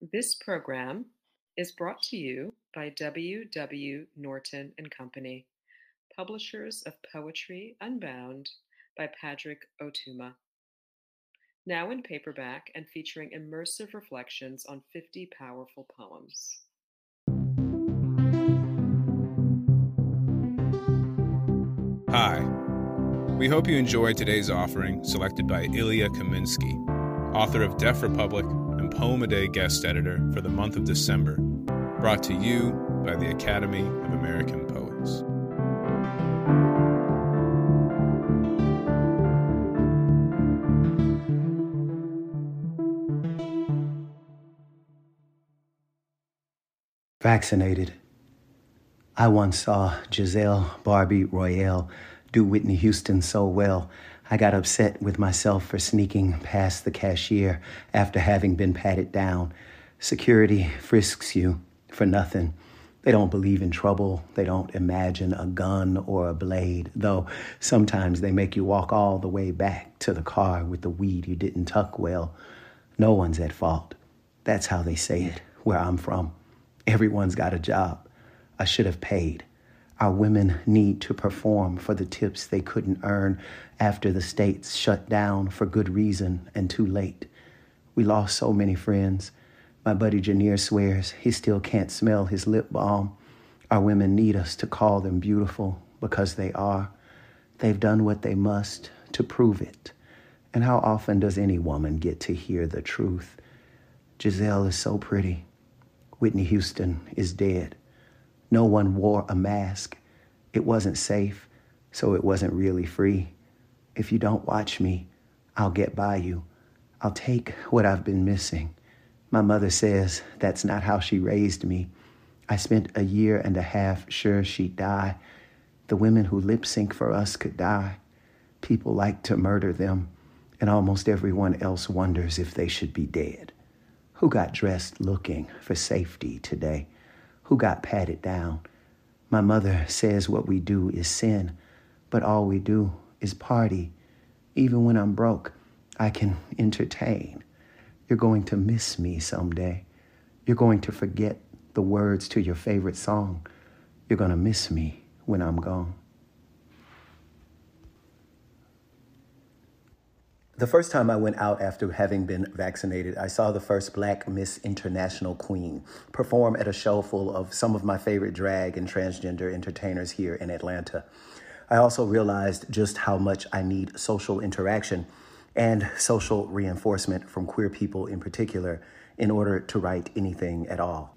This program is brought to you by W. W. Norton and Company, publishers of Poetry Unbound by Padraig Ó Tuama. Now in paperback and featuring immersive reflections on 50 powerful poems. Hi. We hope you enjoyed today's offering selected by Ilya Kaminsky, author of Deaf Republic Poem a Day guest editor for the month of December, brought to you by the Academy of American Poets. Vaccinated. I once saw Jazell Barbie Royale do Whitney Houston so well. I got upset with myself for sneaking past the cashier after having been patted down. Security frisks you for nothing. They don't believe in trouble. They don't imagine a gun or a blade, though sometimes they make you walk all the way back to the car with the weed you didn't tuck well. No one's at fault. That's how they say it where I'm from. Everyone's got a job. I should have paid. Our women need to perform for the tips they couldn't earn after the states shut down for good reason and too late. We lost so many friends. My buddy Janier swears he still can't smell his lip balm. Our women need us to call them beautiful because they are. They've done what they must to prove it. And how often does any woman get to hear the truth? Jazell is so pretty. Whitney Houston is dead. No one wore a mask. It wasn't safe, so it wasn't really free. If you don't watch me, I'll get by you. I'll take what I've been missing. My mother says that's not how she raised me. I spent a year and a half sure she'd die. The women who lip sync for us could die. People like to murder them, and almost everyone else wonders if they should be dead. Who got dressed looking for safety today? Who got patted down? My mother says what we do is sin, but all we do is party. Even when I'm broke, I can entertain. You're going to miss me someday. You're going to forget the words to your favorite song. You're going to miss me when I'm gone. The first time I went out after having been vaccinated, I saw the first black Miss International Queen perform at a show full of some of my favorite drag and transgender entertainers here in Atlanta. I also realized just how much I need social interaction and social reinforcement from queer people in particular in order to write anything at all.